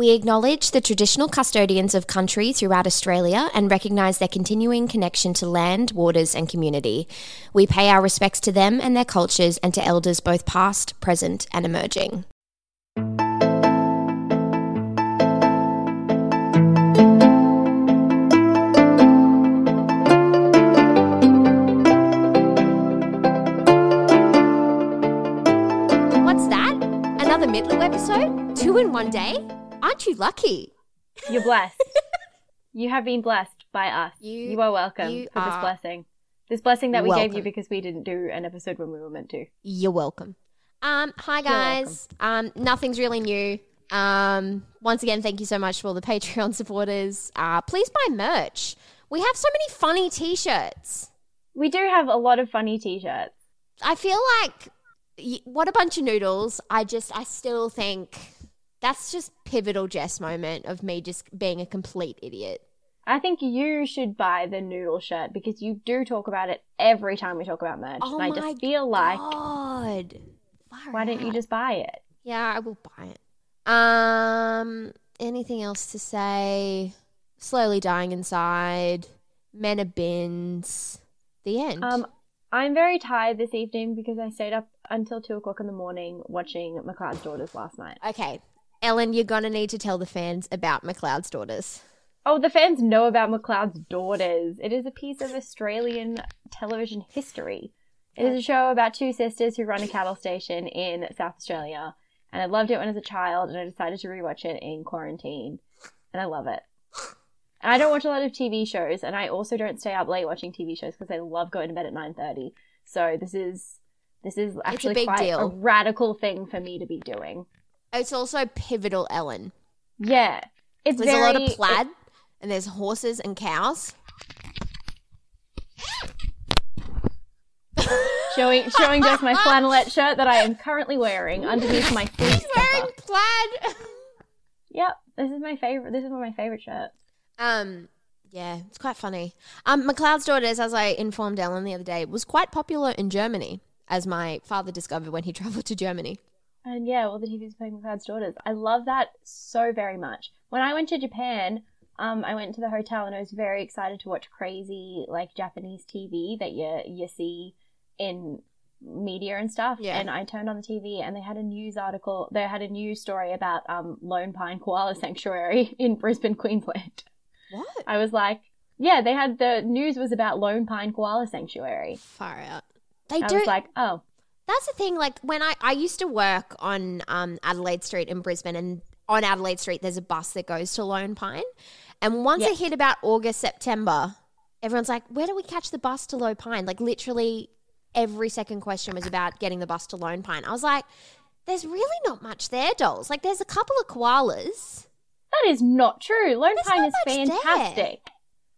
We acknowledge the traditional custodians of country throughout Australia and recognise their continuing connection to land, waters, and community. We pay our respects to them and their cultures and to elders both past, present, and emerging. What's that? Another Midlu episode? Two in one day? Aren't you lucky? You're blessed. you have been blessed by us. You- You, are welcome you for this blessing. This blessing that we gave you because we didn't do an episode when we were meant to. You're welcome. Um, hi guys. Um, nothing's really new. Um, once again, thank you so much for all the Patreon supporters. Uh, please buy merch. We have so many funny t-shirts. We do have a lot of funny t-shirts. I feel like what a bunch of noodles. I just, I still think that's just pivotal Jess moment of me just being a complete idiot. I think you should buy the noodle shirt because you do talk about it every time we talk about merch. Oh and I just feel like, God. Far why don't you just buy it? Yeah, I will buy it. Um, anything else to say? Slowly dying inside. Men are bins. The end. Um, I'm very tired this evening because I stayed up until two o'clock in the morning watching McLeod's Daughters last night. okay, Ellen, you're gonna need to tell the fans about McLeod's daughters. Oh, the fans know about McLeod's Daughters. It is a piece of Australian television history. It is a show about two sisters who run a cattle station in South Australia. And I loved it when I was a child, and I decided to rewatch it in quarantine. And I love it. And I don't watch a lot of TV shows, and I also don't stay up late watching TV shows because I love going to bed at nine thirty. So this is this is actually big quite a radical thing for me to be doing. It's also pivotal, Ellen. Yeah, it's There's very a lot of plaid, and there's horses and cows. showing showing just my flannelette shirt that I am currently wearing underneath my fleece He's wearing plaid. Yep, this is my favorite. This is one of my favorite shirts. Um, yeah, it's quite funny. Um, McLeod's daughters, as I informed Ellen the other day, was quite popular in Germany, as my father discovered when he travelled to Germany. And yeah, all the TVs playing McLeod's daughters. I love that so very much. When I went to Japan, um, I went to the hotel and I was very excited to watch crazy like Japanese TV that you you see in media and stuff. Yeah. And I turned on the TV and they had a news article. They had a news story about um Lone Pine Koala Sanctuary in Brisbane, Queensland. What? I was like, yeah, they had the news was about Lone Pine Koala Sanctuary. Far out. They I do. was like, oh, That's the thing. Like when I I used to work on um, Adelaide Street in Brisbane, and on Adelaide Street there's a bus that goes to Lone Pine, and once Yeah. it hit about August September, everyone's like, "Where do we catch the bus to Lone Pine?" Like literally every second question was about getting the bus to Lone Pine. I was like, "There's really not much there, dolls. Like there's a couple of koalas. that is not true. Lone There's Pine is much there.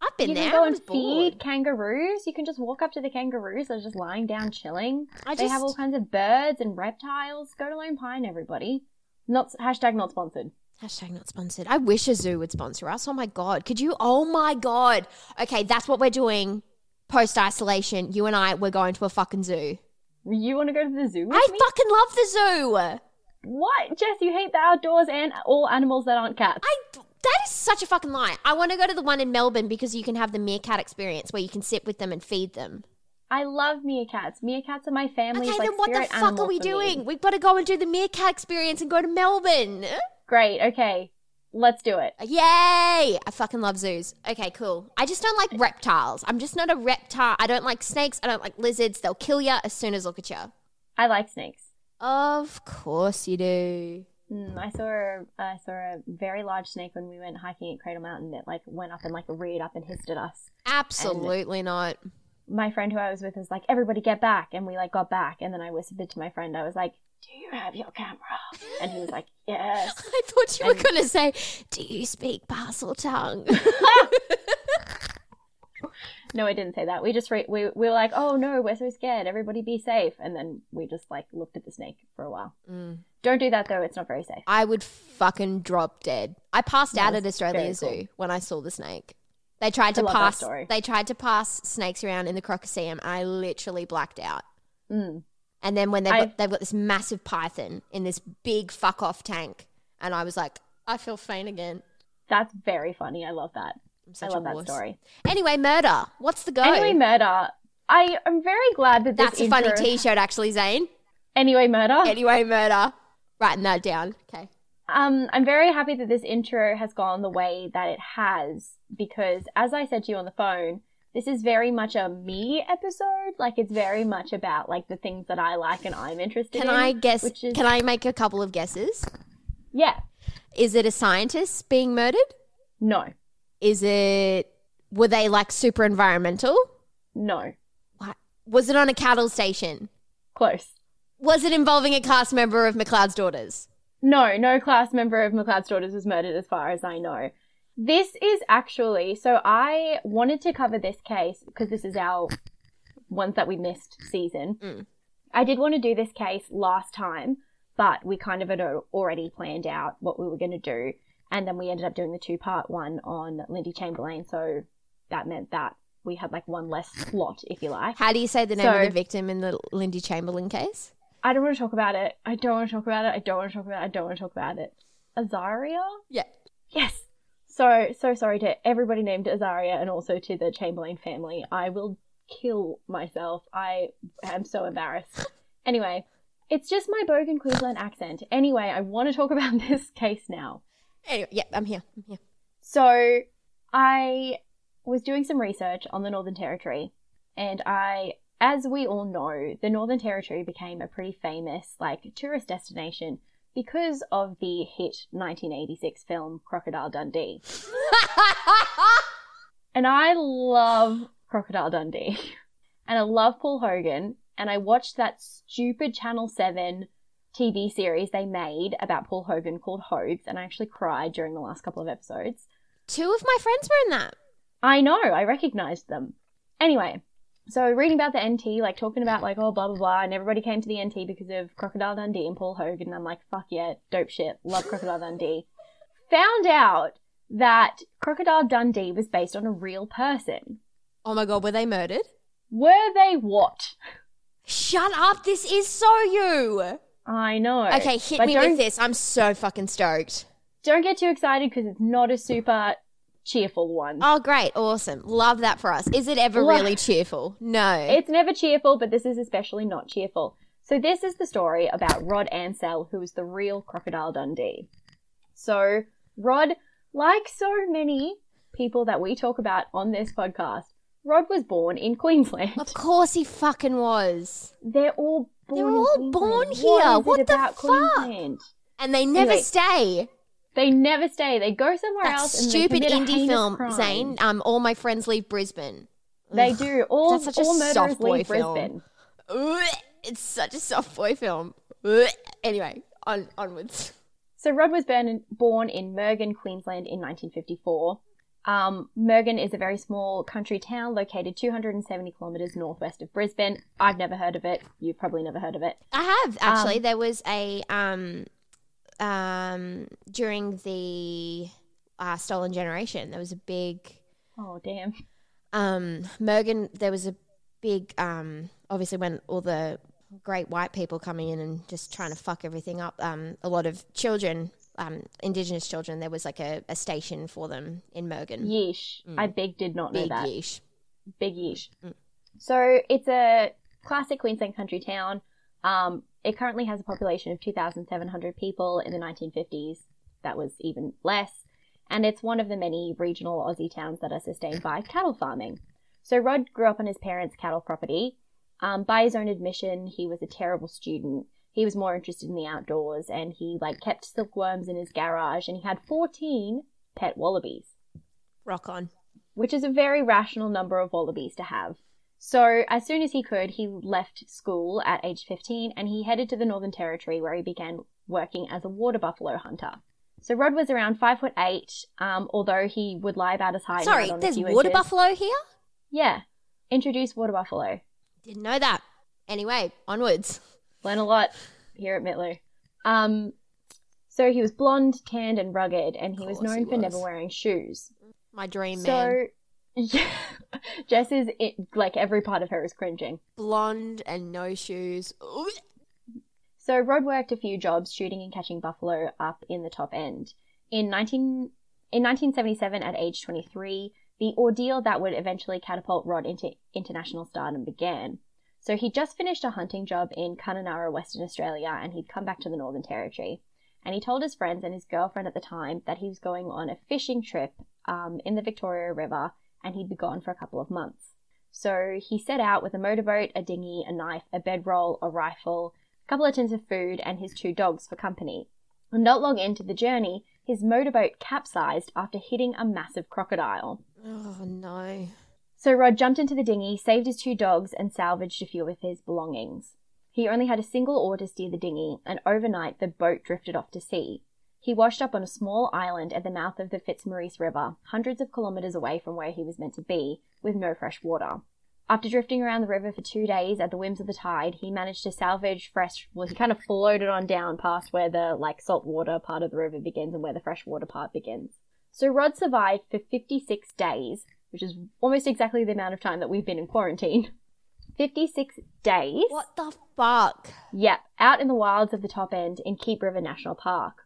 I've been you there. can go and feed bored. kangaroos. You can just walk up to the kangaroos. They're just lying down, chilling. I They have all kinds of birds and reptiles. Go to Lone Pine, everybody. Not hashtag not sponsored. Hashtag not sponsored. I wish a zoo would sponsor us. Oh my god, could you? Oh my god. Okay, that's what we're doing. Post isolation, you and I, we're going to a fucking zoo. You want to go to the zoo with I me? fucking love the zoo. what, Jess? You hate the outdoors and all animals that aren't cats. I that is such a fucking lie. I want to go to the one in Melbourne because you can have the meerkat experience where you can sit with them and feed them. I love meerkats. Meerkats are my family. Okay, like then what the fuck are we for me. doing? We've got to go and do the meerkat experience and go to Melbourne. Great. Okay, let's do it. Yay! I fucking love zoos. Okay, cool. I just don't like reptiles. I'm just not a reptile. I don't like snakes. I don't like lizards. They'll kill you as soon as look at you. I like snakes. Of course you do. Mm, I saw a, I saw a very large snake when we went hiking at Cradle Mountain. that like went up and like reared up and hissed at us. Absolutely not. My friend who I was with was like, "Everybody get back!" And we like got back, and then I whispered to my friend, I was like, "Do you have your camera?" And he was like, "Yes." I thought you were going to say, Do you speak Parseltongue? No, I didn't say that. We just re- we we were like, "Oh no, we're so scared. Everybody be safe." And then we just like looked at the snake for a while. Mm. Don't do that though; it's not very safe. I would fucking drop dead. I passed out at Australia Zoo cool. when I saw the snake. They tried to that pass. They tried to pass snakes around in the Crocodile. I literally blacked out. Mm. And then when they've got, they've got this massive python in this big fuck off tank, and I was like, I feel faint again. That's very funny. I love that. I'm I such love a that wuss. story. Anyway, murder. What's the go? Anyway, murder. I am very glad that this That's a funny intro- T-shirt, actually, Zane. Anyway, murder. Anyway, murder. Writing that down. Okay. Um, I'm very happy that this intro has gone the way that it has because, as I said to you on the phone, this is very much a me episode. Like it's very much about like the things that I like and I'm interested Can in. Can I guess? Which is Can I make a couple of guesses? yeah, Is it a scientist being murdered? no, Is it? Were they like super environmental? no, What? Was it on a cattle station? close. Was it involving a cast member of McLeod's daughters? No, no class member of McLeod's daughters was murdered, as far as I know. This is actually so. I wanted to cover this case because this is our ones that we missed season. Mm. I did want to do this case last time, but we kind of had already planned out what we were going to do, and then we ended up doing the two part one on Lindy Chamberlain. So that meant that we had like one less slot, if you like. How do you say the name of the victim in the Lindy Chamberlain case? I don't want to talk about it. I don't want to talk about it. I don't want to talk about it. I don't want to talk about it. Azaria? Yeah. Yes. So so sorry to everybody named Azaria and also to the Chamberlain family. I will kill myself. I am so embarrassed. Anyway, it's just my Bogan Queensland accent. Anyway, I want to talk about this case now. Anyway, yeah, I'm here. I'm here. So I was doing some research on the Northern Territory, and I, as we all know, the Northern Territory became a pretty famous like tourist destination because of the hit 1986 film Crocodile Dundee. And I love Crocodile Dundee. And I love Paul Hogan. And I watched that stupid Channel 7 TV series they made about Paul Hogan called Hoges. And I actually cried during the last couple of episodes. Two of my friends were in that. I know, I recognized them. Anyway, so reading about the NT, like talking about like, oh, blah, blah, blah. And everybody came to the NT because of Crocodile Dundee and Paul Hogan. And I'm like, fuck yeah, dope shit. Love Crocodile Dundee. Found out that Crocodile Dundee was based on a real person. Oh my god, were they murdered? Were they what? Shut up! This is so you. I know. Okay, hit But me with this. I'm so fucking stoked. Don't get too excited because it's not a super cheerful one. Oh, great, awesome, love that for us. Is it ever really cheerful? No. It's never cheerful, but this is especially not cheerful. So this is the story about Rod Ansell, who is the real Crocodile Dundee. So Rod, like so many people that we talk about on this podcast, Rod was born in Queensland. of course he fucking was. They're all born They're all Queensland. born What here. it What the fuck? Queensland? And they never Anyway. stay. They never stay. They go somewhere That else stupid they a indie film, crime. Zane. Um, all my friends leave Brisbane. They Ugh. do. All, That's such a all murderers soft boy film. Ugh, It's such a soft boy film. Ugh. Anyway, on onwards. So Rod was born in, born in Murgon, Queensland in 1954. Um, Murgon is a very small country town located 270 kilometres northwest of Brisbane. I've never heard of it. You've probably never heard of it. I have actually. Um, there was a um, um, during the uh, Stolen Generation. There was a big Oh, damn. um, Murgon. There was a big um, obviously when all the great white people coming in and just trying to fuck everything up. Um, a lot of children, um, Indigenous children. There was like a, a station for them in Murgon. Yeesh. I big did not know Mm. That. yeesh. Big yeesh. Mm. So it's a classic Queensland country town. Um, it currently has a population of 2,700 people. In the 1950s, that was even less. And it's one of the many regional Aussie towns that are sustained by cattle farming. So Rod grew up on his parents' cattle property. Um, by his own admission, he was a terrible student. He was more interested in the outdoors and he like kept silkworms in his garage and he had 14 pet wallabies, Rock on. which is a very rational number of wallabies to have. So, as soon as he could, he left school at age 15 and he headed to the Northern Territory where he began working as a water buffalo hunter. So, Rod was around five foot eight, um, although he would lie about his height. Sorry, and on a there's water inches. buffalo here? Yeah. Introduce water buffalo. Didn't know that. Anyway, onwards. Learn a lot here at Mitlu. Um, so he was blonde, tanned, and rugged, and he was known he for never wearing shoes. My dream man. So, yeah, Jess is it, like every part of her is cringing. Blonde and no shoes. Ooh. So Rod worked a few jobs shooting and catching buffalo up in the top end. In 19 in 1977, at age 23, the ordeal that would eventually catapult Rod into international stardom began. So he'd just finished a hunting job in Kununurra, Western Australia, and he'd come back to the Northern Territory. And he told his friends and his girlfriend at the time that he was going on a fishing trip um, in the Victoria River, and he'd be gone for a couple of months. So he set out with a motorboat, a dinghy, a knife, a bedroll, a rifle, a couple of tins of food, and his two dogs for company. And not long into the journey, his motorboat capsized after hitting a massive crocodile. Oh no. So Rod jumped into the dinghy, saved his two dogs, and salvaged a few of his belongings. He only had a single oar to steer the dinghy, and overnight the boat drifted off to sea. He washed up on a small island at the mouth of the Fitzmaurice River, hundreds of kilometres away from where he was meant to be, with no fresh water. After drifting around the river for two days at the whims of the tide, he managed to salvage fresh. Well, he kind of floated on down past where the like saltwater part of the river begins and where the freshwater part begins. So Rod survived for 56 days, which is almost exactly the amount of time that we've been in quarantine. 56 days. What the fuck? Yep, out in the wilds of the top end in Keep River National Park.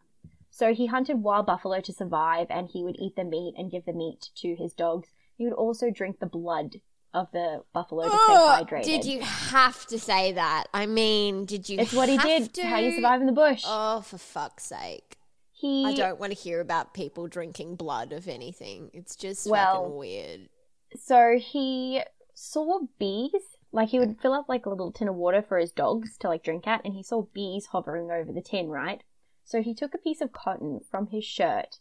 So he hunted wild buffalo to survive and he would eat the meat and give the meat to his dogs. He would also drink the blood of the buffalo to stay hydrated. did you have to say that? I mean, did you? It's what he did. To? How you survive in the bush. Oh, for fuck's sake! He I don't want to hear about people drinking blood of anything. It's just Well- fucking weird. so he saw bees like he would fill up like a little tin of water for his dogs to like drink at and he saw bees hovering over the tin right so he took a piece of cotton from his shirt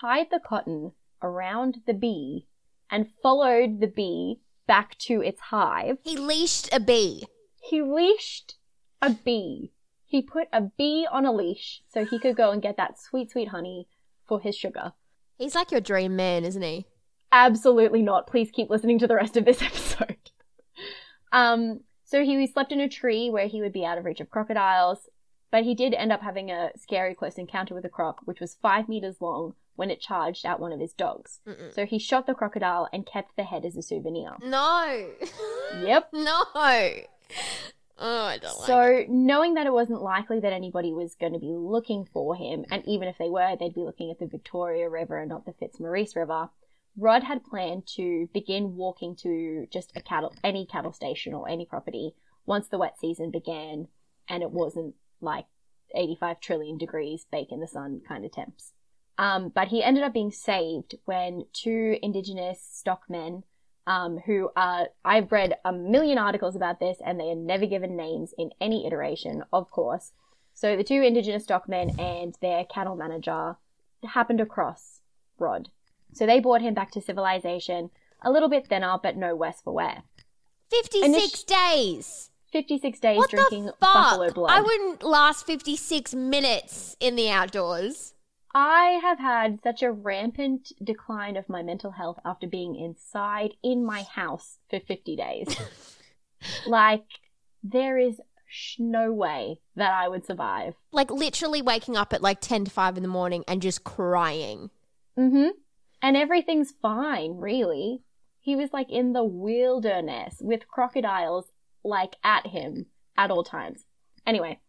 tied the cotton around the bee and followed the bee back to its hive He leashed a bee. he leashed a bee he put a bee on a leash so he could go and get that sweet sweet honey for his sugar He's like your dream man, isn't he? Absolutely not. Please keep listening to the rest of this episode. um, so he slept in a tree where he would be out of reach of crocodiles, but he did end up having a scary close encounter with a croc, which was five meters long when it charged at one of his dogs. Mm-mm. So he shot the crocodile and kept the head as a souvenir. No. Yep. no. Oh, I don't like it. So, knowing that it wasn't likely that anybody was going to be looking for him, and even if they were, they'd be looking at the Victoria River and not the Fitzmaurice River, Rod had planned to begin walking to just a cattle, any cattle station or any property once the wet season began, and it wasn't like 85 trillion degrees, bake in the sun kind of temps. Um, but he ended up being saved when two indigenous stockmen um, who are, I've read a million articles about this and they are never given names in any iteration, of course. So the two indigenous stockmen and their cattle manager happened across Rod. So they brought him back to civilization, a little bit thinner, but no worse for wear. 56 days. 56 days What drinking the fuck? buffalo blood. I wouldn't last 56 minutes in the outdoors. I have had such a rampant decline of my mental health after being inside in my house for 50 days. like, there is sh- no way that I would survive. Like literally waking up at like 10 to 5 in the morning and just crying. Mm hmm. And everything's fine, really. He was like in the wilderness with crocodiles like at him at all times. Anyway,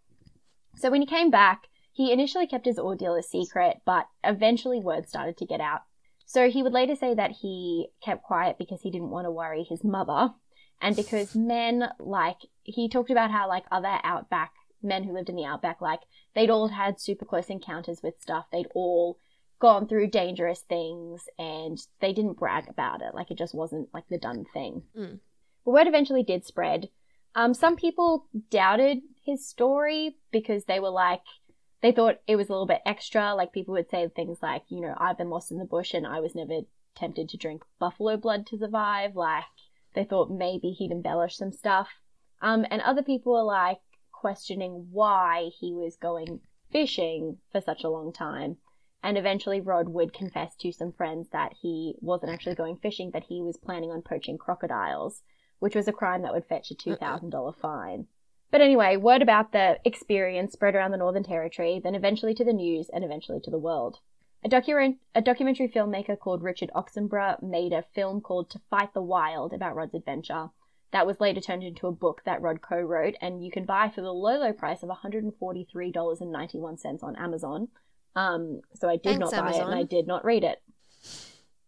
so when he came back, he initially kept his ordeal a secret, but eventually word started to get out. So he would later say that he kept quiet because he didn't want to worry his mother, and because men, like, he talked about how, like, other outback men who lived in the outback, like, they'd all had super close encounters with stuff. They'd all gone through dangerous things and they didn't brag about it. Like, it just wasn't, like, the done thing. Mm. But word eventually did spread Um, some people doubted his story because they were like, they thought it was a little bit extra. Like people would say things like, you know, I've been lost in the bush and I was never tempted to drink buffalo blood to survive. Like they thought maybe he'd embellish some stuff. Um, and other people were like questioning why he was going fishing for such a long time. And eventually Rod would confess to some friends that he wasn't actually going fishing, but he was planning on poaching crocodiles, which was a crime that would fetch a $2,000 fine. But anyway, word about the experience spread around the Northern Territory, then eventually to the news, and eventually to the world. A, docu- a documentary filmmaker called Richard Oxenburgh made a film called To Fight the Wild about Rod's adventure. That was later turned into a book that Rod co wrote, and you can buy for the low, low price of $143.91 on Amazon. Um, so I did Thanks, not buy it and I did not read it.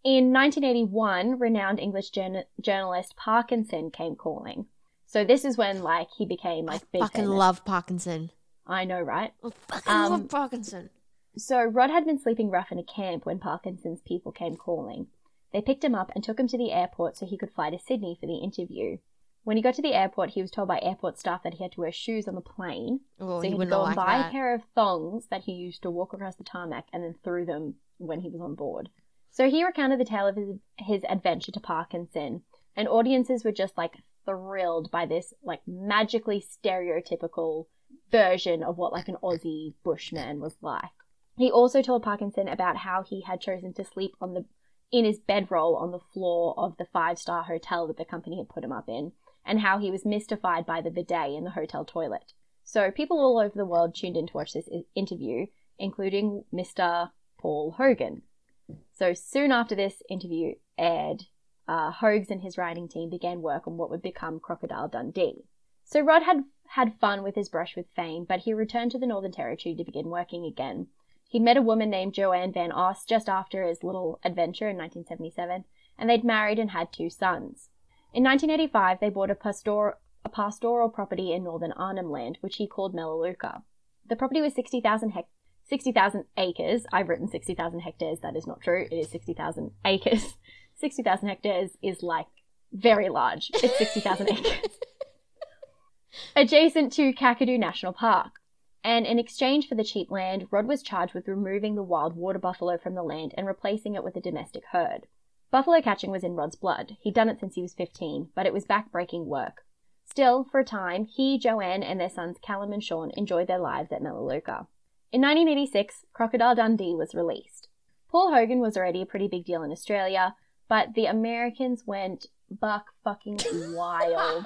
In 1981, renowned English journa- journalist Parkinson came calling. So this is when like he became like big. Fucking famous. love Parkinson. I know, right? I fucking Um, love Parkinson. So Rod had been sleeping rough in a camp when Parkinson's people came calling. They picked him up and took him to the airport so he could fly to Sydney for the interview. When he got to the airport, he was told by airport staff that he had to wear shoes on the plane. Oh, so he he wouldn't go and liked buy that. a pair of thongs that he used to walk across the tarmac and then threw them when he was on board. So he recounted the tale of his, his adventure to Parkinson, and audiences were just like thrilled by this like magically stereotypical version of what like an Aussie bushman was like. He also told Parkinson about how he had chosen to sleep on the in his bedroll on the floor of the five-star hotel that the company had put him up in, and how he was mystified by the bidet in the hotel toilet. So people all over the world tuned in to watch this interview, including Mr. Paul Hogan. So soon after this interview aired, uh, and his writing team began work on what would become Crocodile Dundee. So Rod had had fun with his brush with fame, but he returned to the Northern Territory to begin working again. He'd met a woman named Joanne Van Oss just after his little adventure in 1977, and they'd married and had two sons. In 1985, they bought a, pastor- a pastoral property in northern Arnhem Land, which he called Melaleuca. The property was 60,000 hectares. 60,000 acres. I've written 60,000 hectares. That is not true. It is 60,000 acres. 60,000 hectares is like very large. It's 60,000 acres. Adjacent to Kakadu National Park. And in exchange for the cheap land, Rod was charged with removing the wild water buffalo from the land and replacing it with a domestic herd. Buffalo catching was in Rod's blood. He'd done it since he was 15, but it was backbreaking work. Still, for a time, he, Joanne, and their sons Callum and Sean enjoyed their lives at Melaleuca. In 1986, Crocodile Dundee was released. Paul Hogan was already a pretty big deal in Australia, but the Americans went buck fucking wild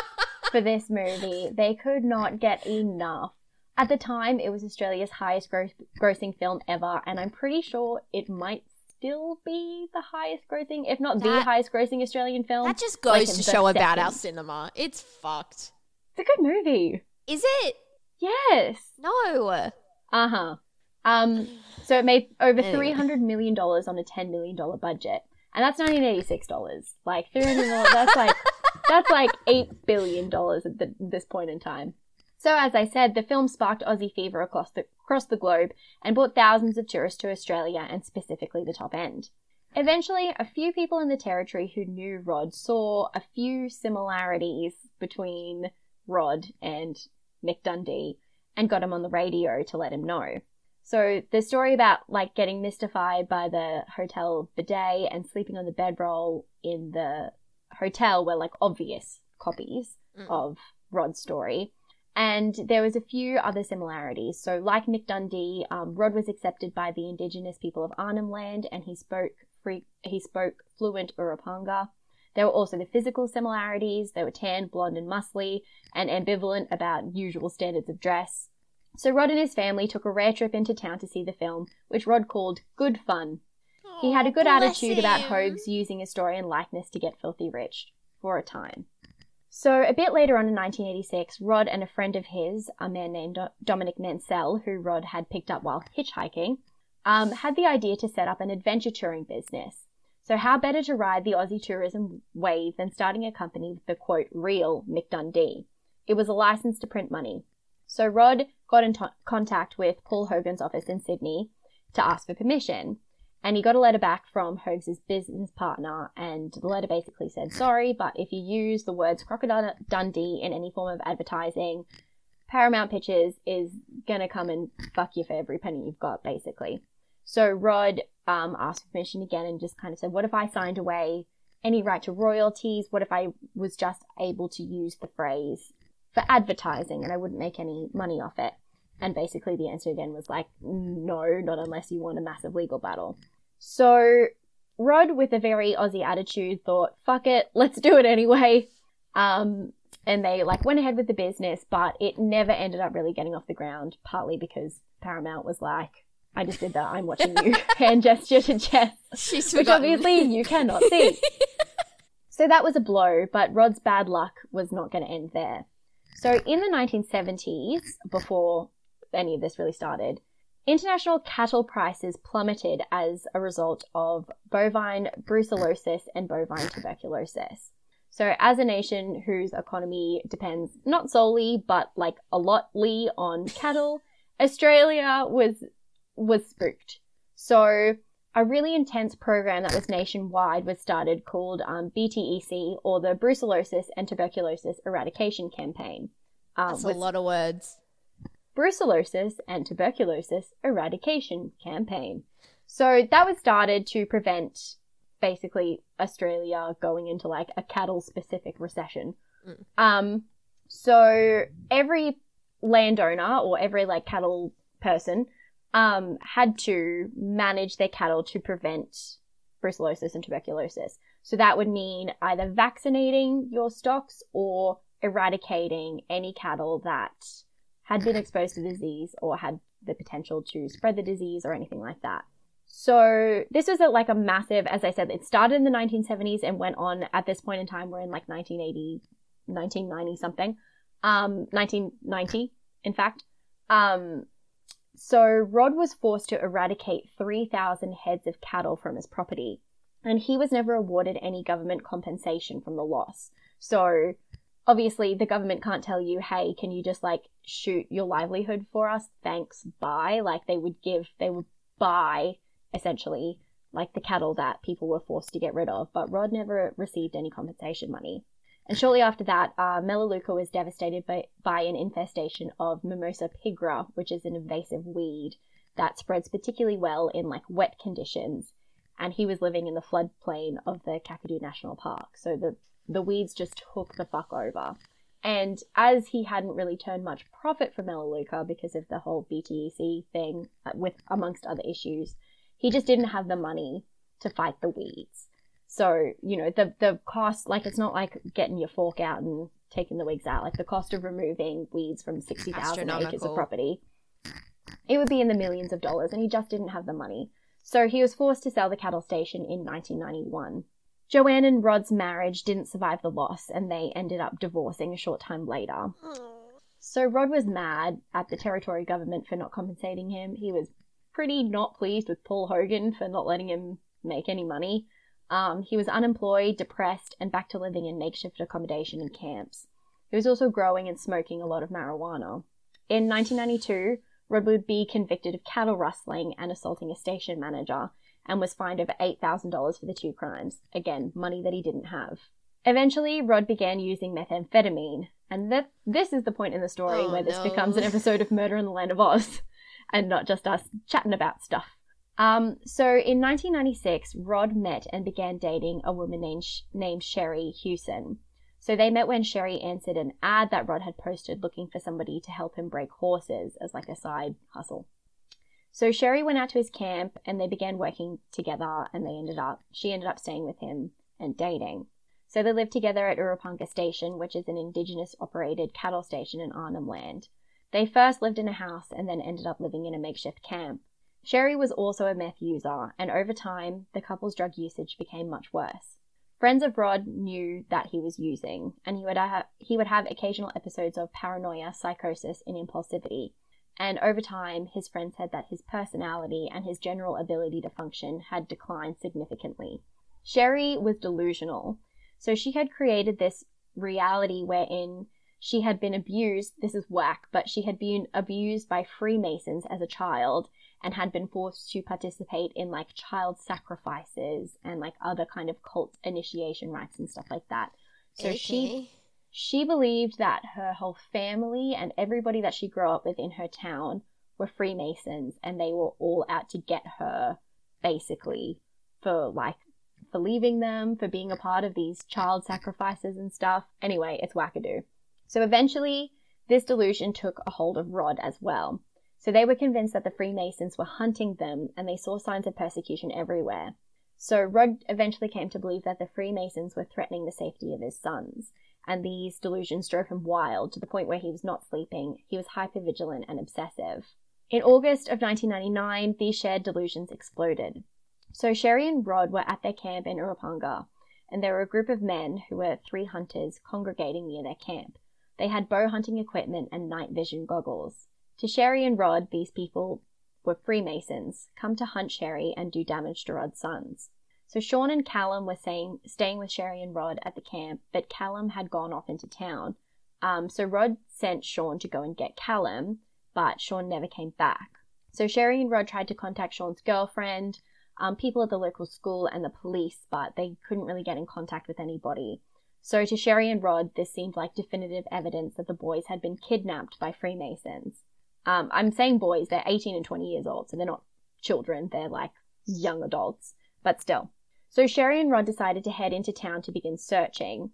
for this movie. They could not get enough. At the time, it was Australia's highest gross- grossing film ever, and I'm pretty sure it might still be the highest grossing, if not the highest grossing Australian film. That just goes in to show about our cinema. It's fucked. It's a good movie. Is it? Yes. No. Uh huh. Um, so it made over three hundred million dollars on a ten million dollar budget, and that's nineteen eighty six dollars. Like three hundred dollars. That's like that's like eight billion dollars at the, this point in time. So as I said, the film sparked Aussie fever across the across the globe and brought thousands of tourists to Australia and specifically the top end. Eventually, a few people in the territory who knew Rod saw a few similarities between Rod and Mick Dundee and got him on the radio to let him know. So the story about like getting mystified by the hotel bidet and sleeping on the bedroll in the hotel were like obvious copies Mm. of Rod's story. And there was a few other similarities. So like Mick Dundee, um, Rod was accepted by the indigenous people of Arnhem Land and he spoke free, he spoke fluent Urapunga. There were also the physical similarities. They were tan, blonde, and muscly, and ambivalent about usual standards of dress. So Rod and his family took a rare trip into town to see the film, which Rod called good fun. He had a good attitude about him. Hoges using his story and likeness to get filthy rich for a time. So a bit later on in 1986, Rod and a friend of his, a man named Dominic Mansell, who Rod had picked up while hitchhiking, um, had the idea to set up an adventure touring business. So how better to ride the Aussie tourism wave than starting a company with the quote real Mick Dundee? It was a license to print money. So Rod got in to- contact with Paul Hogan's office in Sydney to ask for permission. And he got a letter back from Hoges' business partner, and the letter basically said, sorry, but if you use the words Crocodile Dundee in any form of advertising, Paramount Pictures is gonna come and fuck you for every penny you've got, basically. So Rod um, asked for permission again and just kind of said, what if I signed away any right to royalties? What if I was just able to use the phrase for advertising and I wouldn't make any money off it? And basically the answer again was like, no, not unless you want a massive legal battle. So Rod, with a very Aussie attitude, thought, fuck it, let's do it anyway. Um, and they like went ahead with the business, but it never ended up really getting off the ground, partly because Paramount was like, I just did that. I'm watching you hand gesture to Jess, She's which forgotten. obviously you cannot see. so that was a blow, but Rod's bad luck was not going to end there. So in the 1970s, before any of this really started, international cattle prices plummeted as a result of bovine brucellosis and bovine tuberculosis. So as a nation whose economy depends not solely, but like a lotly on cattle, Australia was was spooked. So a really intense program that was nationwide was started called um, BTEC, or the Brucellosis and Tuberculosis Eradication Campaign. Um, That's a lot of words. Brucellosis and Tuberculosis Eradication Campaign. So that was started to prevent basically Australia going into like a cattle specific recession. Um, so every landowner or every like cattle person um, had to manage their cattle to prevent brucellosis and tuberculosis. So that would mean either vaccinating your stocks or eradicating any cattle that had been exposed to disease or had the potential to spread the disease or anything like that. So this was a, like a massive, as I said, it started in the 1970s and went on at this point in time, we're in like 1980, 1990 something, um, 1990, in fact. Um, so Rod was forced to eradicate 3,000 heads of cattle from his property, and he was never awarded any government compensation from the loss. So obviously the government can't tell you, hey, can you just like shoot your livelihood for us? Thanks, bye. Like they would give, they would buy essentially like the cattle that people were forced to get rid of, but Rod never received any compensation money. And shortly after that, uh, Melaleuca was devastated by, by an infestation of Mimosa pigra, which is an invasive weed that spreads particularly well in like wet conditions. And he was living in the floodplain of the Kakadu National Park. So the, the weeds just took the fuck over. And as he hadn't really turned much profit from Melaleuca because of the whole BTEC thing, uh, with amongst other issues, he just didn't have the money to fight the weeds. So, you know, the, the cost, like, it's not like getting your fork out and taking the wigs out. Like, the cost of removing weeds from 60,000 acres of property, it would be in the millions of dollars, and he just didn't have the money. So he was forced to sell the cattle station in 1991. Joanne and Rod's marriage didn't survive the loss, and they ended up divorcing a short time later. So Rod was mad at the territory government for not compensating him. He was pretty not pleased with Paul Hogan for not letting him make any money. Um, he was unemployed, depressed, and back to living in makeshift accommodation in camps. He was also growing and smoking a lot of marijuana. In 1992, Rod would be convicted of cattle rustling and assaulting a station manager and was fined over $8,000 for the two crimes. Again, money that he didn't have. Eventually, Rod began using methamphetamine, and that this is the point in the story Oh, where this no. becomes an episode of Murder in the Land of Oz, and not just us chatting about stuff. Um, so in 1996, Rod met and began dating a woman named, named Sherry Hewson. So they met when Sherry answered an ad that Rod had posted looking for somebody to help him break horses as like a side hustle. So Sherry went out to his camp and they began working together and they ended up, she ended up staying with him and dating. So they lived together at Urapunga Station, which is an indigenous operated cattle station in Arnhem Land. They first lived in a house and then ended up living in a makeshift camp. Sherry was also a meth user, and over time, the couple's drug usage became much worse. Friends of Rod knew that he was using, and he would have, he would have occasional episodes of paranoia, psychosis, and impulsivity. And over time, his friends said that his personality and his general ability to function had declined significantly. Sherry was delusional, so she had created this reality wherein she had been abused. This is whack, but she had been abused by Freemasons as a child and had been forced to participate in like child sacrifices and like other kind of cult initiation rites and stuff like that. So okay. she she believed that her whole family and everybody that she grew up with in her town were Freemasons and they were all out to get her basically for like for leaving them, for being a part of these child sacrifices and stuff. Anyway, it's wackadoo. So eventually, this delusion took a hold of Rod as well. So they were convinced that the Freemasons were hunting them and they saw signs of persecution everywhere. So Rod eventually came to believe that the Freemasons were threatening the safety of his sons, and these delusions drove him wild to the point where he was not sleeping. He was hypervigilant and obsessive. In August of 1999, these shared delusions exploded. So Sherry and Rod were at their camp in Urapunga, and there were a group of men who were three hunters congregating near their camp. They had bow hunting equipment and night vision goggles. To Sherry and Rod, these people were Freemasons, come to hunt Sherry and do damage to Rod's sons. So Sean and Callum were saying, staying with Sherry and Rod at the camp, but Callum had gone off into town. Um, so Rod sent Sean to go and get Callum, but Sean never came back. So Sherry and Rod tried to contact Sean's girlfriend, um, people at the local school, and the police, but they couldn't really get in contact with anybody. So to Sherry and Rod, this seemed like definitive evidence that the boys had been kidnapped by Freemasons. Um, I'm saying boys, they're 18 and 20 years old, so they're not children, they're like young adults, but still. So Sherry and Rod decided to head into town to begin searching.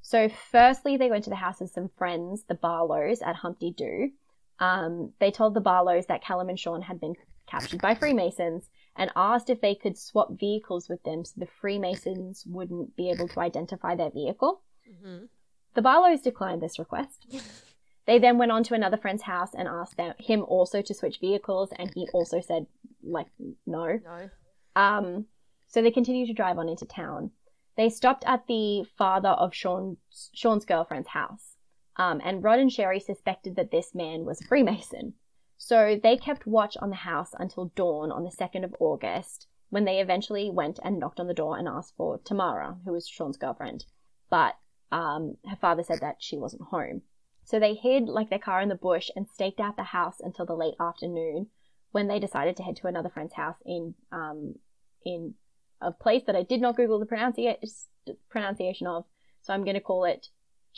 So firstly, they went to the house of some friends, the Barlows at Humpty Doo. Um, they told the Barlows that Callum and Sean had been captured by Freemasons and asked if they could swap vehicles with them so the Freemasons wouldn't be able to identify their vehicle. Mm-hmm. The Barlows declined this request. They then went on to another friend's house and asked them, him also to switch vehicles, and he also said, like, no. No. Um, so they continued to drive on into town. They stopped at the father of Sean's, Sean's girlfriend's house, um, and Rod and Sherry suspected that this man was a Freemason. So they kept watch on the house until dawn on the 2nd of August, when they eventually went and knocked on the door and asked for Tamara, who was Sean's girlfriend. But um, her father said that she wasn't home. So they hid like their car in the bush and staked out the house until the late afternoon when they decided to head to another friend's house in um, in a place that I did not Google the pronunciation of. So I'm going to call it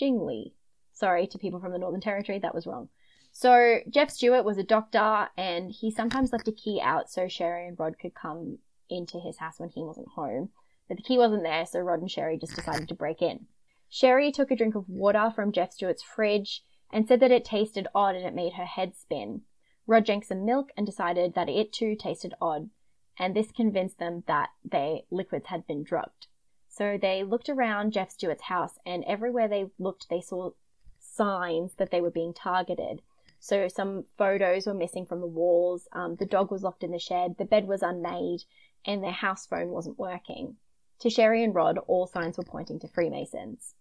Jingli. Sorry to people from the Northern Territory, that was wrong. So Jeff Stewart was a doctor and he sometimes left a key out so Sherry and Rod could come into his house when he wasn't home. But the key wasn't there, so Rod and Sherry just decided to break in. Sherry took a drink of water from Jeff Stewart's fridge and said that it tasted odd and it made her head spin. Rod drank some milk and decided that it too tasted odd, and this convinced them that their liquids had been drugged. So they looked around Jeff Stewart's house, and everywhere they looked, they saw signs that they were being targeted. So some photos were missing from the walls, um, the dog was locked in the shed, the bed was unmade, and their house phone wasn't working. To Sherry and Rod, all signs were pointing to Freemasons.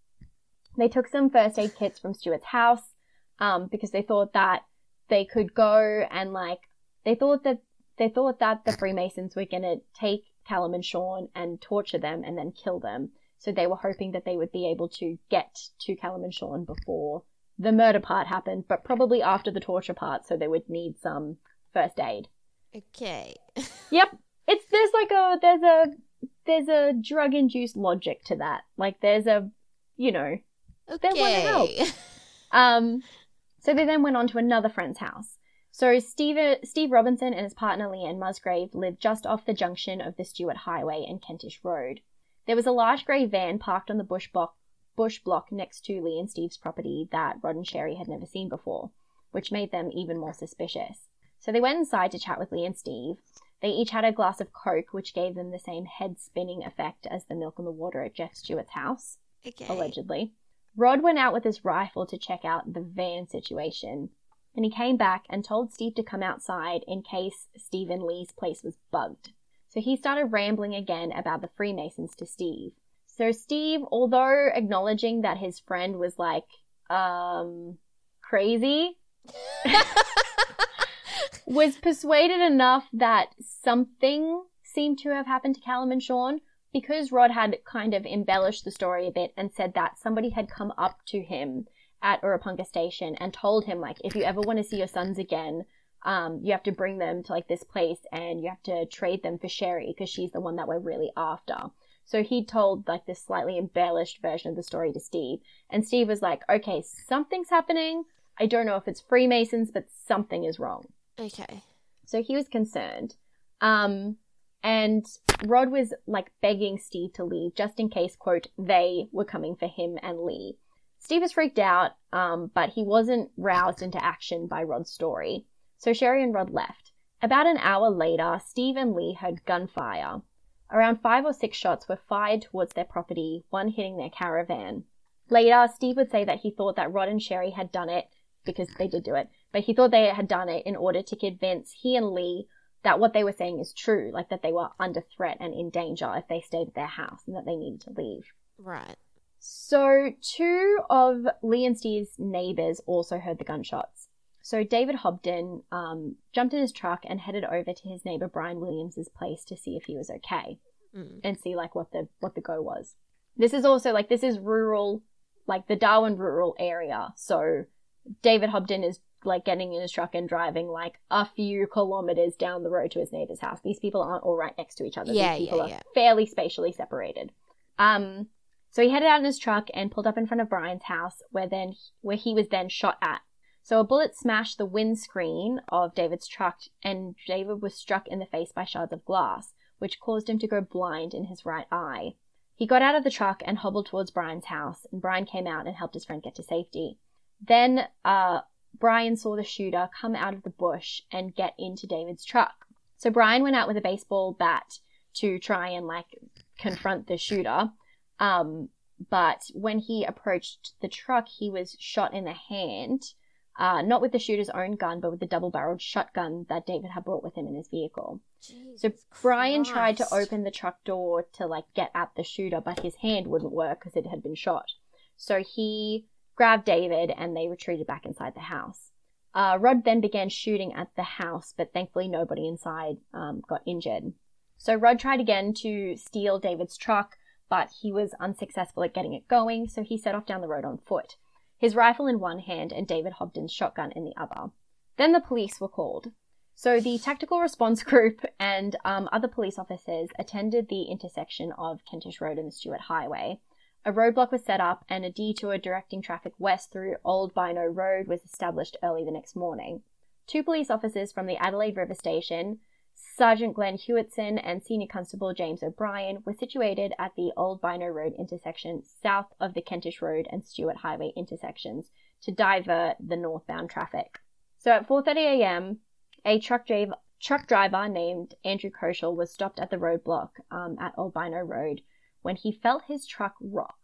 They took some first aid kits from Stewart's house um, because they thought that they could go and like they thought that they thought that the Freemasons were going to take Callum and Sean and torture them and then kill them. So they were hoping that they would be able to get to Callum and Sean before the murder part happened, but probably after the torture part, so they would need some first aid. Okay. yep. It's there's like a there's a there's a drug induced logic to that. Like there's a you know Okay. They want to help. Um, so they then went on to another friend's house. So Steve, Steve Robinson and his partner Leanne Musgrave lived just off the junction of the Stuart Highway and Kentish Road. There was a large grey van parked on the bush block, bush block next to Lee and Steve's property that Rod and Sherry had never seen before, which made them even more suspicious. So they went inside to chat with Lee and Steve. They each had a glass of Coke, which gave them the same head spinning effect as the milk and the water at Jeff Stewart's house, okay. allegedly. Rod went out with his rifle to check out the van situation, and he came back and told Steve to come outside in case Stephen Lee's place was bugged. So he started rambling again about the Freemasons to Steve. So Steve, although acknowledging that his friend was like, um, crazy, was persuaded enough that something seemed to have happened to Callum and Sean because Rod had kind of embellished the story a bit and said that somebody had come up to him at Urapunga Station and told him like, if you ever want to see your sons again, um, you have to bring them to like this place and you have to trade them for Sherry because she's the one that we're really after. So he told like this slightly embellished version of the story to Steve, and Steve was like, "Okay, something's happening. I don't know if it's Freemasons, but something is wrong." Okay. So he was concerned. Um, and Rod was like begging Steve to leave just in case, quote, they were coming for him and Lee. Steve was freaked out, um, but he wasn't roused into action by Rod's story. So Sherry and Rod left. About an hour later, Steve and Lee heard gunfire. Around five or six shots were fired towards their property, one hitting their caravan. Later, Steve would say that he thought that Rod and Sherry had done it, because they did do it, but he thought they had done it in order to convince he and Lee that what they were saying is true, like that they were under threat and in danger if they stayed at their house and that they needed to leave. Right. So, two of Lee and Steve's neighbors also heard the gunshots. So, David Hobden um, jumped in his truck and headed over to his neighbor Brian Williams's place to see if he was okay Mm. and see like what the what the go was. This is also like this is rural, like the Darwin rural area. So, David Hobden is like getting in his truck and driving like a few kilometers down the road to his neighbor's house. These people aren't all right next to each other. Yeah, These people yeah, are yeah. fairly spatially separated. Um, so he headed out in his truck and pulled up in front of Brian's house, where then where he was then shot at. So a bullet smashed the windscreen of David's truck, and David was struck in the face by shards of glass, which caused him to go blind in his right eye. He got out of the truck and hobbled towards Brian's house, and Brian came out and helped his friend get to safety. Then uh, Brian saw the shooter come out of the bush and get into David's truck. So Brian went out with a baseball bat to try and like confront the shooter. Um, but when he approached the truck, he was shot in the hand, uh, not with the shooter's own gun, but with the double barreled shotgun that David had brought with him in his vehicle. So Jesus Brian tried to open the truck door to like get at the shooter, but his hand wouldn't work because it had been shot. So he grabbed David and they retreated back inside the house. Uh, Rod then began shooting at the house, but thankfully nobody inside um, got injured. So Rod tried again to steal David's truck, but he was unsuccessful at getting it going, so he set off down the road on foot, his rifle in one hand and David Hobden's shotgun in the other. Then the police were called. So the tactical response group and um, other police officers attended the intersection of Kentish Road and the Stuart Highway. A roadblock was set up and a detour directing traffic west through Old Bynoe Road was established early the next morning. Two police officers from the Adelaide River Station, Sergeant Glenn Huitson and Senior Constable James O'Brien, were situated at the Old Bynoe Road intersection south of the Kentish Road and Stuart Highway intersections to divert the northbound traffic. So at 4:30 a.m., a truck driver, truck driver named Andrew Koschel was stopped at the roadblock um, at Albino Road when he felt his truck rock.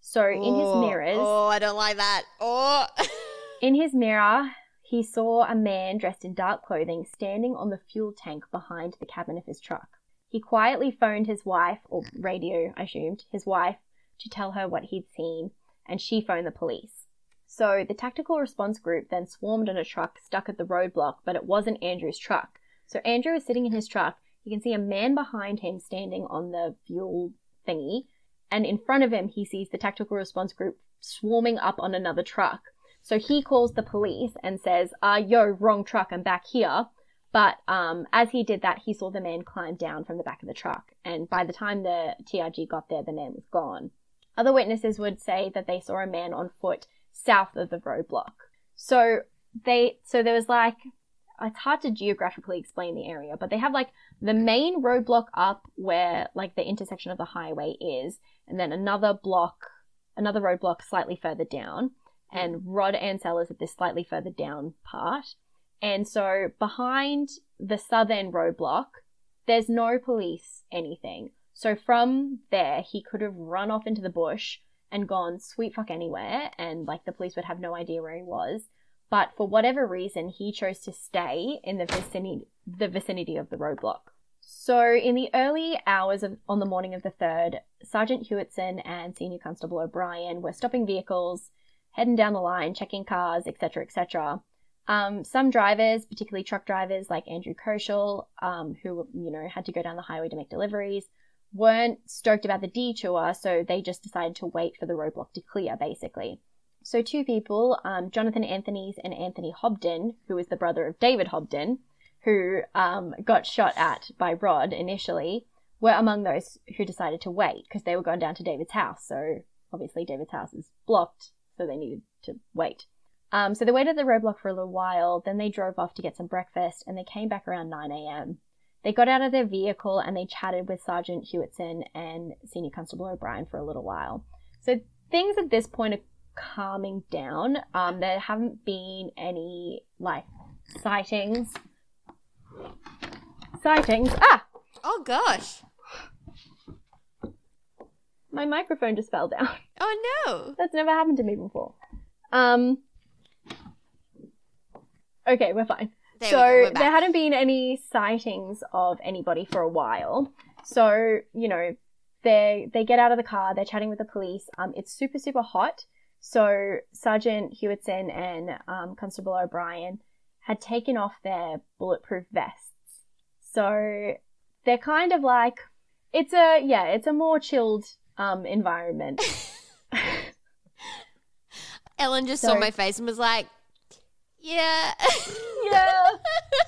So in his Oh, mirrors, Oh, I don't like that. Oh. in his mirror, he saw a man dressed in dark clothing standing on the fuel tank behind the cabin of his truck. He quietly phoned his wife, or radio, I assumed, his wife, to tell her what he'd seen, and she phoned the police. So the tactical response group then swarmed on a truck stuck at the roadblock, but it wasn't Andrew's truck. So Andrew is sitting in his truck. He can see a man behind him standing on the fuel thingy, and in front of him, he sees the tactical response group swarming up on another truck. So he calls the police and says, uh, yo, wrong truck, I'm back here. But um, as he did that, he saw the man climb down from the back of the truck. And by the time the TRG got there, the man was gone. Other witnesses would say that they saw a man on foot south of the roadblock. So they, so there was like, it's hard to geographically explain the area, but they have like the main roadblock up where like the intersection of the highway is, and then another block, another roadblock slightly further down, hmm. and Rod Ansell is at this slightly further down part. And so behind the southern roadblock, there's no police anything. So from there, he could have run off into the bush and gone sweet fuck anywhere, and like the police would have no idea where he was. But for whatever reason, he chose to stay in the vicinity, the vicinity of the roadblock. So in the early hours of on the morning of the third, Sergeant Huitson and Senior Constable O'Brien were stopping vehicles, heading down the line, checking cars, etc., etc. Um, some drivers, particularly truck drivers like Andrew Koschel, um, who you know had to go down the highway to make deliveries, weren't stoked about the detour, so they just decided to wait for the roadblock to clear, basically. So two people, um, Jonathan Anthony's and Anthony Hobden, who is the brother of David Hobden, who um, got shot at by Rod initially, were among those who decided to wait because they were going down to David's house. So obviously David's house is blocked, so they needed to wait. Um, so they waited at the roadblock for a little while, then they drove off to get some breakfast, and they came back around 9 a.m. They got out of their vehicle and they chatted with Sergeant Huitson and Senior Constable O'Brien for a little while. So things at this point are calming down. Um, there haven't been any like sightings. Sightings. Ah, Oh gosh. my microphone just fell down. Oh no. That's never happened to me before. Um. Okay, we're fine. There so we go, there hadn't been any sightings of anybody for a while. So you know, they they get out of the car. They're chatting with the police. Um, it's super super hot. So Sergeant Huitson and um, Constable O'Brien had taken off their bulletproof vests. So they're kind of like it's a yeah, it's a more chilled um environment. Ellen just So- saw my face and was like, "Yeah." yeah.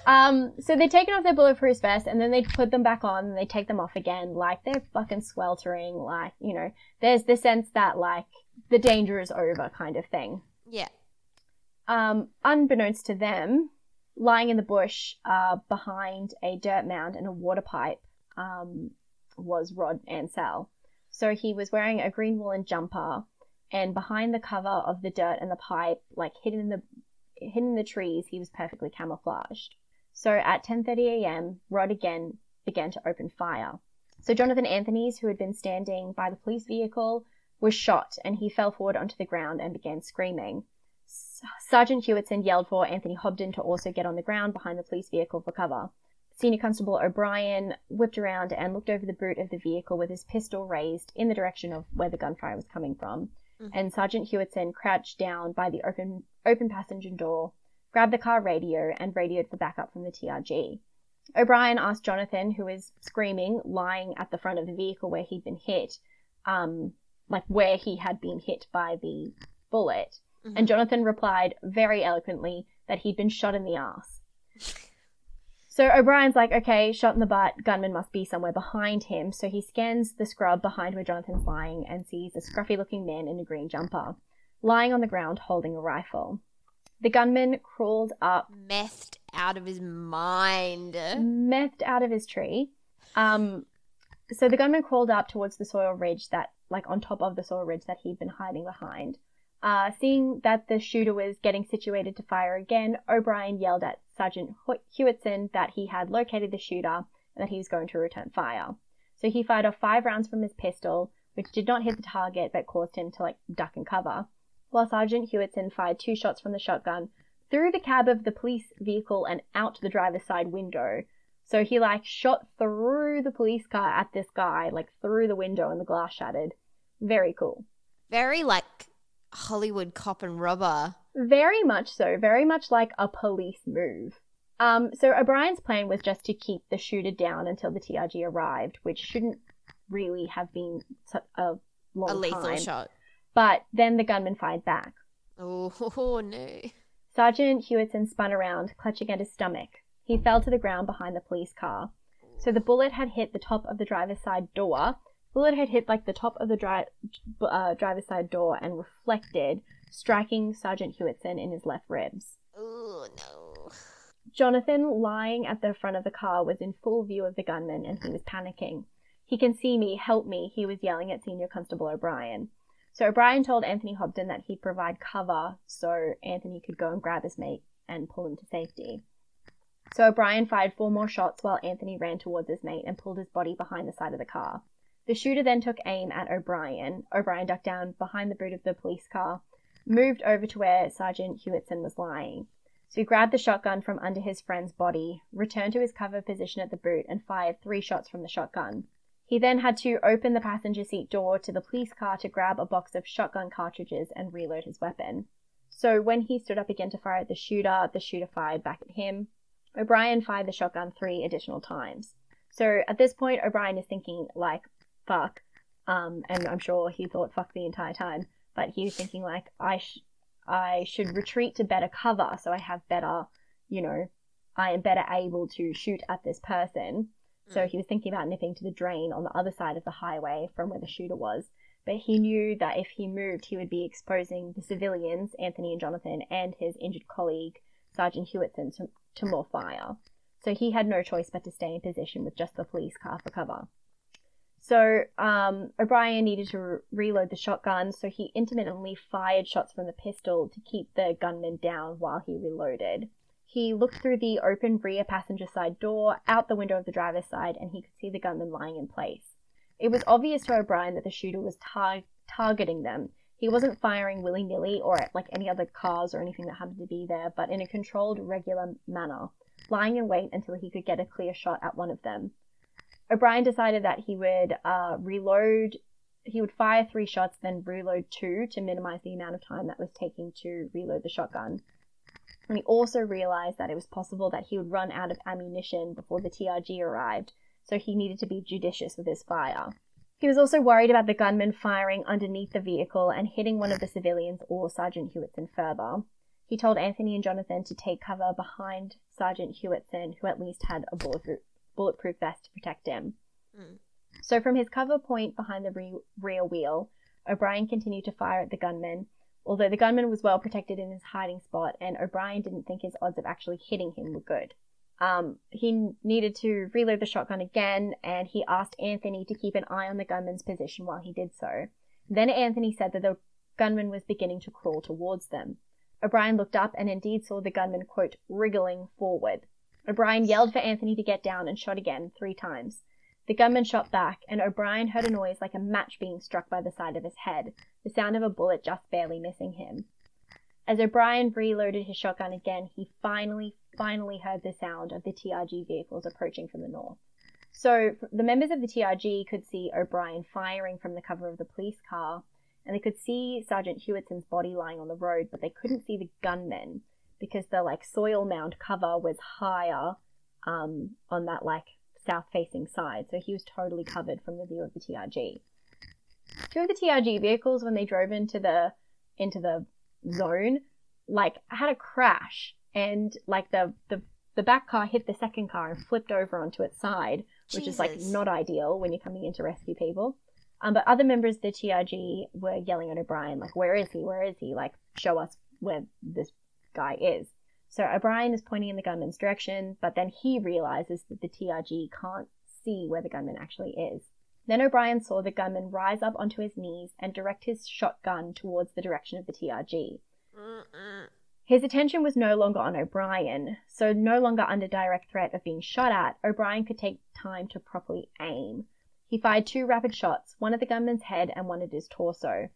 Um, so they'd taken off their bulletproof vests and then they'd put them back on and they take them off again, like they're fucking sweltering, like, you know, there's the sense that like the danger is over kind of thing. yeah. Um, unbeknownst to them, lying in the bush, uh, behind a dirt mound and a water pipe, um, was Rod Ansell. So he was wearing a green woolen jumper and behind the cover of the dirt and the pipe, like hidden in the hidden in the trees, he was perfectly camouflaged. So at 10:30 a.m., Rod again began to open fire. So Jonathan Anthony's, who had been standing by the police vehicle, was shot and he fell forward onto the ground and began screaming. Sergeant Huitson yelled for Anthony Hobden to also get on the ground behind the police vehicle for cover. Senior Constable O'Brien whipped around and looked over the boot of the vehicle with his pistol raised in the direction of where the gunfire was coming from. And Sergeant Huitson crouched down by the open open passenger door, grabbed the car radio, and radioed for backup from the TRG. O'Brien asked Jonathan, who was screaming, lying at the front of the vehicle where he'd been hit, um, like where he had been hit by the bullet. And Jonathan replied very eloquently that he'd been shot in the ass. So O'Brien's like, okay, shot in the butt, gunman must be somewhere behind him. So he scans the scrub behind where Jonathan's lying and sees a scruffy looking man in a green jumper, lying on the ground holding a rifle. The gunman crawled up Methed out of his mind. methed out of his tree. Um, so the gunman crawled up towards the soil ridge that, like on top of the soil ridge that he'd been hiding behind. Uh, seeing that the shooter was getting situated to fire again, O'Brien yelled at Sergeant Huitson that he had located the shooter and that he was going to return fire. So he fired off five rounds from his pistol, which did not hit the target but caused him to like duck and cover. While Sergeant Huitson fired two shots from the shotgun through the cab of the police vehicle and out the driver's side window. So he like shot through the police car at this guy, like through the window and the glass shattered. Very cool. Very like Hollywood cop and robber. Very much so. Very much like a police move. Um, so O'Brien's plan was just to keep the shooter down until the TRG arrived, which shouldn't really have been a long A lethal time. shot. But then the gunman fired back. Oh, no. Sergeant Huitson spun around, clutching at his stomach. He fell to the ground behind the police car. So the bullet had hit the top of the driver's side door. Bullet had hit like the top of the dri- uh, driver's side door and reflected, striking Sergeant Huitson in his left ribs. Oh, no. Jonathan, lying at the front of the car, was in full view of the gunman and he was panicking. He can see me, help me, he was yelling at Senior Constable O'Brien. So O'Brien told Anthony Hobden that he'd provide cover so Anthony could go and grab his mate and pull him to safety. So O'Brien fired four more shots while Anthony ran towards his mate and pulled his body behind the side of the car. The shooter then took aim at O'Brien. O'Brien ducked down behind the boot of the police car, moved over to where Sergeant Huitson was lying. So he grabbed the shotgun from under his friend's body, returned to his cover position at the boot, and fired three shots from the shotgun. He then had to open the passenger seat door to the police car to grab a box of shotgun cartridges and reload his weapon. So when he stood up again to fire at the shooter, the shooter fired back at him. O'Brien fired the shotgun three additional times. So at this point, O'Brien is thinking, like, fuck. Um, and I'm sure he thought fuck the entire time. But he was thinking, like, I, sh- I should retreat to better cover so I have better, you know, I am better able to shoot at this person. So he was thinking about nipping to the drain on the other side of the highway from where the shooter was. But he knew that if he moved, he would be exposing the civilians, Anthony and Jonathan, and his injured colleague, Sergeant Huitson, to, to more fire. So he had no choice but to stay in position with just the police car for cover. So um, O'Brien needed to re- reload the shotgun, so he intermittently fired shots from the pistol to keep the gunman down while he reloaded. He looked through the open rear passenger side door, out the window of the driver's side, and he could see the gunman lying in place. It was obvious to O'Brien that the shooter was tar- targeting them. He wasn't firing willy nilly or at like any other cars or anything that happened to be there, but in a controlled, regular manner, lying in wait until he could get a clear shot at one of them. O'Brien decided that he would uh, reload, he would fire three shots, then reload two to minimize the amount of time that was taking to reload the shotgun. And he also realized that it was possible that he would run out of ammunition before the TRG arrived, so he needed to be judicious with his fire. He was also worried about the gunman firing underneath the vehicle and hitting one of the civilians or Sergeant Huitson further. He told Anthony and Jonathan to take cover behind Sergeant Huitson, who at least had a bulletproof, bulletproof vest to protect him. Mm. So from his cover point behind the re- rear wheel, O'Brien continued to fire at the gunman, although the gunman was well protected in his hiding spot, and O'Brien didn't think his odds of actually hitting him were good. Um, he needed to reload the shotgun again, and he asked Anthony to keep an eye on the gunman's position while he did so. Then Anthony said that the gunman was beginning to crawl towards them. O'Brien looked up and indeed saw the gunman, quote, wriggling forward. O'Brien yelled for Anthony to get down and shot again three times. The gunman shot back, and O'Brien heard a noise like a match being struck by the side of his head, the sound of a bullet just barely missing him. As O'Brien reloaded his shotgun again, he finally, finally heard the sound of the TRG vehicles approaching from the north. So the members of the TRG could see O'Brien firing from the cover of the police car, and they could see Sergeant Huitson's body lying on the road, but they couldn't see the gunman because the like soil mound cover was higher um, on that like south facing side, so he was totally covered from the view of the TRG. Two of the TRG vehicles, when they drove into the into the zone, like had a crash, and like the the the back car hit the second car and flipped over onto its side, which is like not ideal when you're coming in to rescue people. Um, but other members of the TRG were yelling at O'Brien, like, "Where is he? Where is he? Like, show us where this guy is." So O'Brien is pointing in the gunman's direction, but then he realizes that the TRG can't see where the gunman actually is. Then O'Brien saw the gunman rise up onto his knees and direct his shotgun towards the direction of the TRG. Mm-mm. His attention was no longer on O'Brien, so no longer under direct threat of being shot at, O'Brien could take time to properly aim. He fired two rapid shots, one at the gunman's head and one at his torso.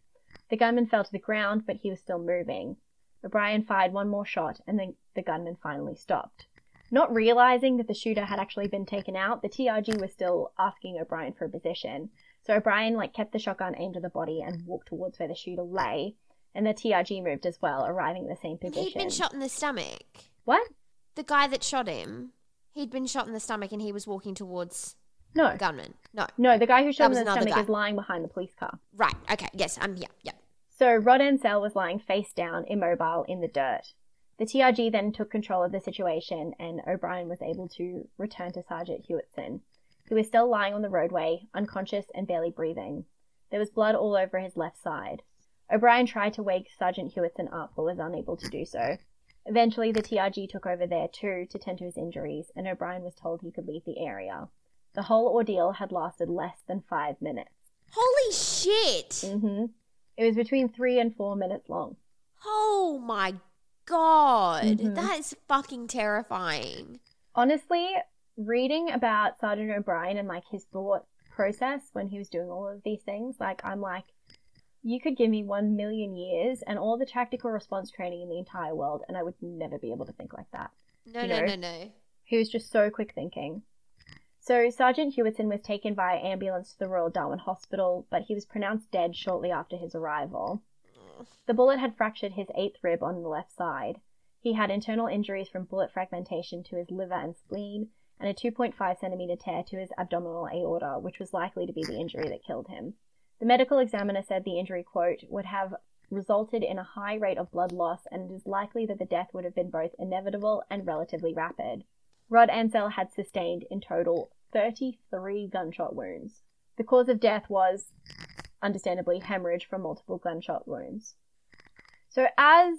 The gunman fell to the ground, but he was still moving. O'Brien fired one more shot, and then the gunman finally stopped. Not realizing that the shooter had actually been taken out, the TRG was still asking O'Brien for a position. So O'Brien like kept the shotgun aimed at the body and walked towards where the shooter lay, and the TRG moved as well, arriving at the same position. he'd been shot in the stomach. What? The guy that shot him, he'd been shot in the stomach and he was walking towards No. the gunman. No. No, the guy who shot him in the stomach guy. is lying behind the police car. Right. Okay. Yes. I'm um. Yeah. Yeah. So Rod Ansell was lying face down, immobile, in the dirt. The TRG then took control of the situation, and O'Brien was able to return to Sergeant Huitson, who was still lying on the roadway, unconscious and barely breathing. There was blood all over his left side. O'Brien tried to wake Sergeant Huitson up, but was unable to do so. Eventually, the TRG took over there too to tend to his injuries, and O'Brien was told he could leave the area. The whole ordeal had lasted less than five minutes. Holy shit! hmm It was between three and four minutes long. Oh my god, Mhm. that is fucking terrifying. honestly, reading about Sergeant O'Brien and like his thought process when he was doing all of these things, like I'm like, you could give me one million years and all the tactical response training in the entire world, and I would never be able to think like that. No, You no, know? no, no. He was just so quick thinking. So Sergeant Huitson was taken via ambulance to the Royal Darwin Hospital, but he was pronounced dead shortly after his arrival. The bullet had fractured his eighth rib on the left side. He had internal injuries from bullet fragmentation to his liver and spleen, and a 2.5 centimeter tear to his abdominal aorta, which was likely to be the injury that killed him. The medical examiner said the injury, quote, would have resulted in a high rate of blood loss, and it is likely that the death would have been both inevitable and relatively rapid. Rod Ansell had sustained in total 33 gunshot wounds. The cause of death was, understandably, hemorrhage from multiple gunshot wounds. So, as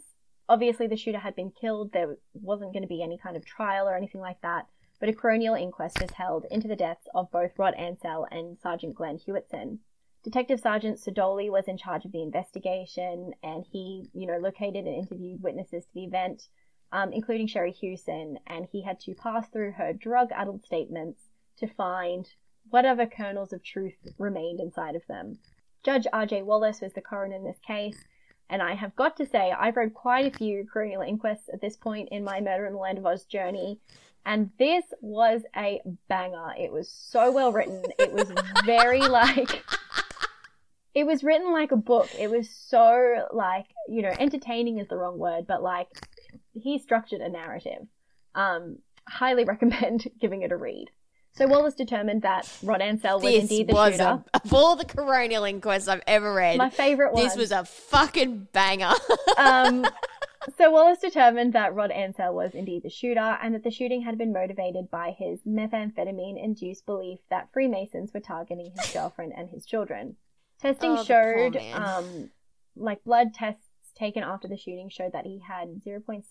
obviously the shooter had been killed, there wasn't going to be any kind of trial or anything like that, but a coronial inquest was held into the deaths of both Rod Ansell and Sergeant Glenn Huitson. Detective Sergeant Sodoli was in charge of the investigation, and he, you know, located and interviewed witnesses to the event, um, including Sherry Hewson, and he had to pass through her drug-addled statements to find whatever kernels of truth remained inside of them. Judge R.J. Wallace was the coroner in this case, and I have got to say, I've read quite a few coronial inquests at this point in my Murder in the Land of Oz journey, and this was a banger. It was so well written. It was very like it was written like a book. It was so like, you know, entertaining is the wrong word, but like he structured a narrative. Um, highly recommend giving it a read. So Wallace determined that Rod Ansell was this indeed the was shooter. a, of all the coronial inquests I've ever read. My favorite one. this was a fucking banger. um, so Wallace determined that Rod Ansell was indeed the shooter and that the shooting had been motivated by his methamphetamine-induced belief that Freemasons were targeting his girlfriend and his children. Testing Oh, showed, um, like blood tests taken after the shooting showed that he had 0.6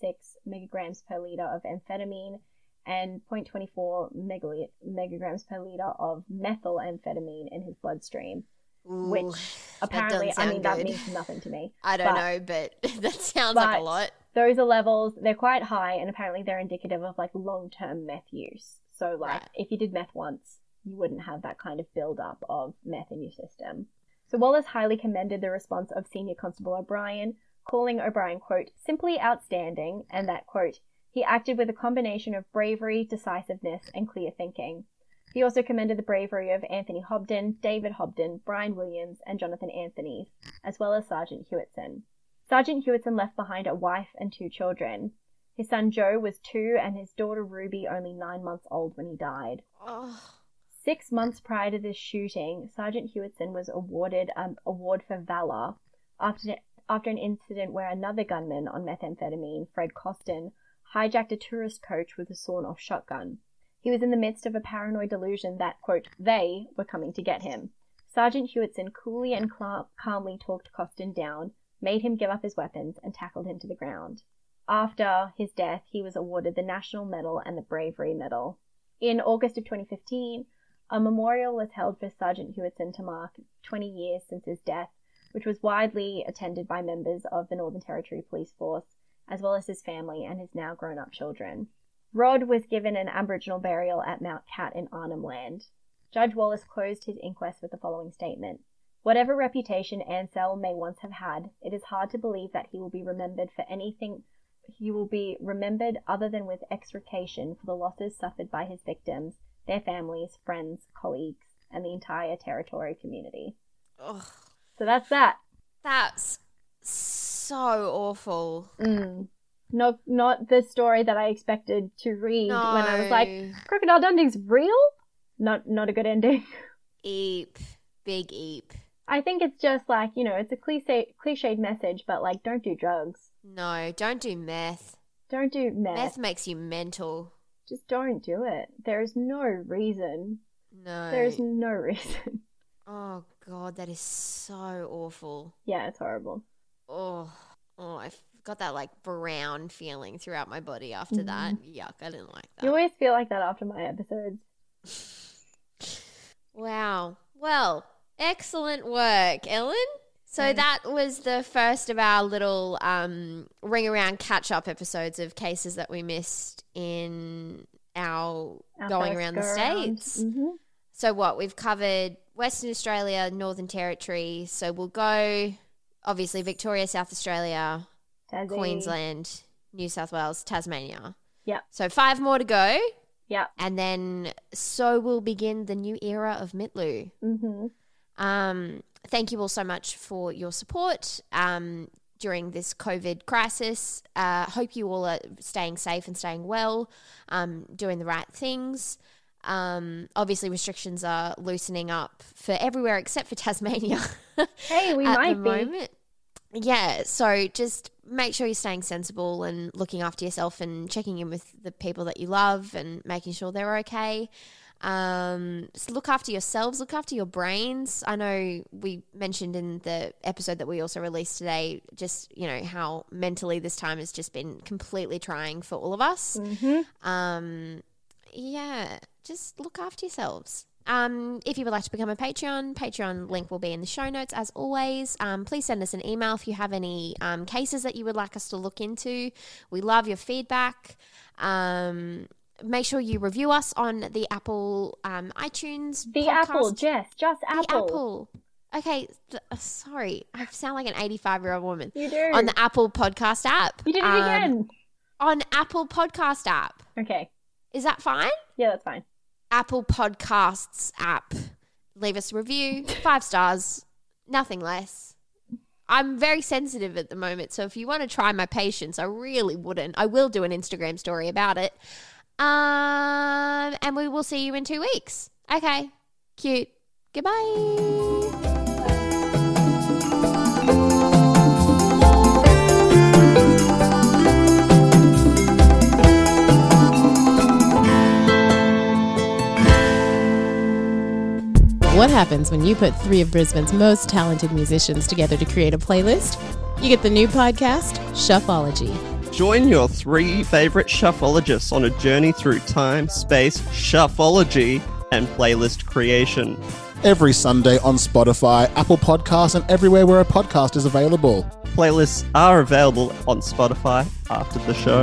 megagrams per liter of amphetamine and 0.24 megali- megagrams per liter of methylamphetamine in his bloodstream, which apparently, I mean, sound that means nothing to me. I don't but- know, but that sounds like a lot. those are levels they're quite high and apparently they're indicative of like long-term meth use so like Right. if you did meth once you wouldn't have that kind of build-up of meth in your system so wallace highly commended the response of senior constable o'brien calling o'brien quote simply outstanding and that quote he acted with a combination of bravery decisiveness and clear thinking he also commended the bravery of Anthony Hobden, David Hobden, Brian Williams, and Jonathan Anthony, as well as Sergeant Huitson. Sergeant Huitson left behind a wife and two children. His son Joe was two and his daughter Ruby only nine months old when he died. Six months prior to this shooting, Sergeant Huitson was awarded an award for valor after, after an incident where another gunman on methamphetamine, Fred Costin, hijacked a tourist coach with a sawn-off shotgun. He was in the midst of a paranoid delusion that, quote, they were coming to get him. Sergeant Huitson coolly and cla- calmly talked Costin down, made him give up his weapons, and tackled him to the ground. After his death, he was awarded the National Medal and the Bravery Medal. In August of 2015, a memorial was held for Sergeant Huitson to mark 20 years since his death, which was widely attended by members of the Northern Territory Police Force, as well as his family and his now grown up children. Rod was given an Aboriginal burial at Mount Cat in Arnhem Land. Judge Wallace closed his inquest with the following statement. Whatever reputation Ansell may once have had, it is hard to believe that he will be remembered for anything he will be remembered other than with extrication for the losses suffered by his victims, their families, friends, colleagues, and the entire territory community. oh, So that's that. that's so awful. Mm. Not not the story that I expected to read when I was like, Crocodile Dundee's real? Not not a good ending. Eep, big eep. I think it's just like, you know, it's a cliche cliched message, but like don't do drugs. No, don't do meth. Don't do meth. Meth makes you mental. Just don't do it. There's no reason. No. There's no reason. Oh god, that is so awful. yeah, it's horrible. Oh, oh, I've got that like brown feeling throughout my body after that. Yuck, I didn't like that. You always feel like that after my episodes. Wow. Well, excellent work, Ellen. So that was the first of our little um, ring around catch up episodes of cases that we missed in our, Our going around the around. states. Mhm. So what we've covered Western Australia, Northern Territory. So we'll go obviously Victoria, South Australia, Tassie. Queensland, New South Wales, Tasmania. Yep. So five more to go, Yep. and then so will begin the new era of Mitlu. hmm Um, thank you all so much for your support um, during this COVID crisis. Uh, hope you all are staying safe and staying well, um, doing the right things. Um, obviously, restrictions are loosening up for everywhere except for Tasmania. Hey, we at might the be. moment. yeah, so just make sure you're staying sensible and looking after yourself and checking in with the people that you love and making sure they're okay. Um, just look after yourselves, look after your brains. I know we mentioned in the episode that we also released today, just you know how mentally this time has just been completely trying for all of us. Mm-hmm. Um, yeah, just look after yourselves. Um, if you would like to become a Patreon, Patreon link will be in the show notes as always. Um, please send us an email if you have any um, cases that you would like us to look into. We love your feedback. Um, make sure you review us on the Apple um, iTunes. The podcast. Apple, Jess, just Apple. The Apple. Okay, th- uh, sorry. I sound like an 85 year old woman. You do. On the Apple Podcast app. you did it Um, again. On Apple Podcast app. Okay. Is that fine? Yeah, that's fine. Apple Podcasts app. Leave us a review, five stars, nothing less. I'm very sensitive at the moment, so if you want to try my patience, I really wouldn't. I will do an Instagram story about it. Um, and we will see you in two weeks. Okay, cute. Goodbye. What happens when you put three of Brisbane's most talented musicians together to create a playlist? You get the new podcast, Shuffology. Join your three favorite shuffleologists on a journey through time, space, shuffleology, and playlist creation. every Sunday on Spotify, Apple Podcasts, and everywhere where a podcast is available. Playlists are available on Spotify after the show.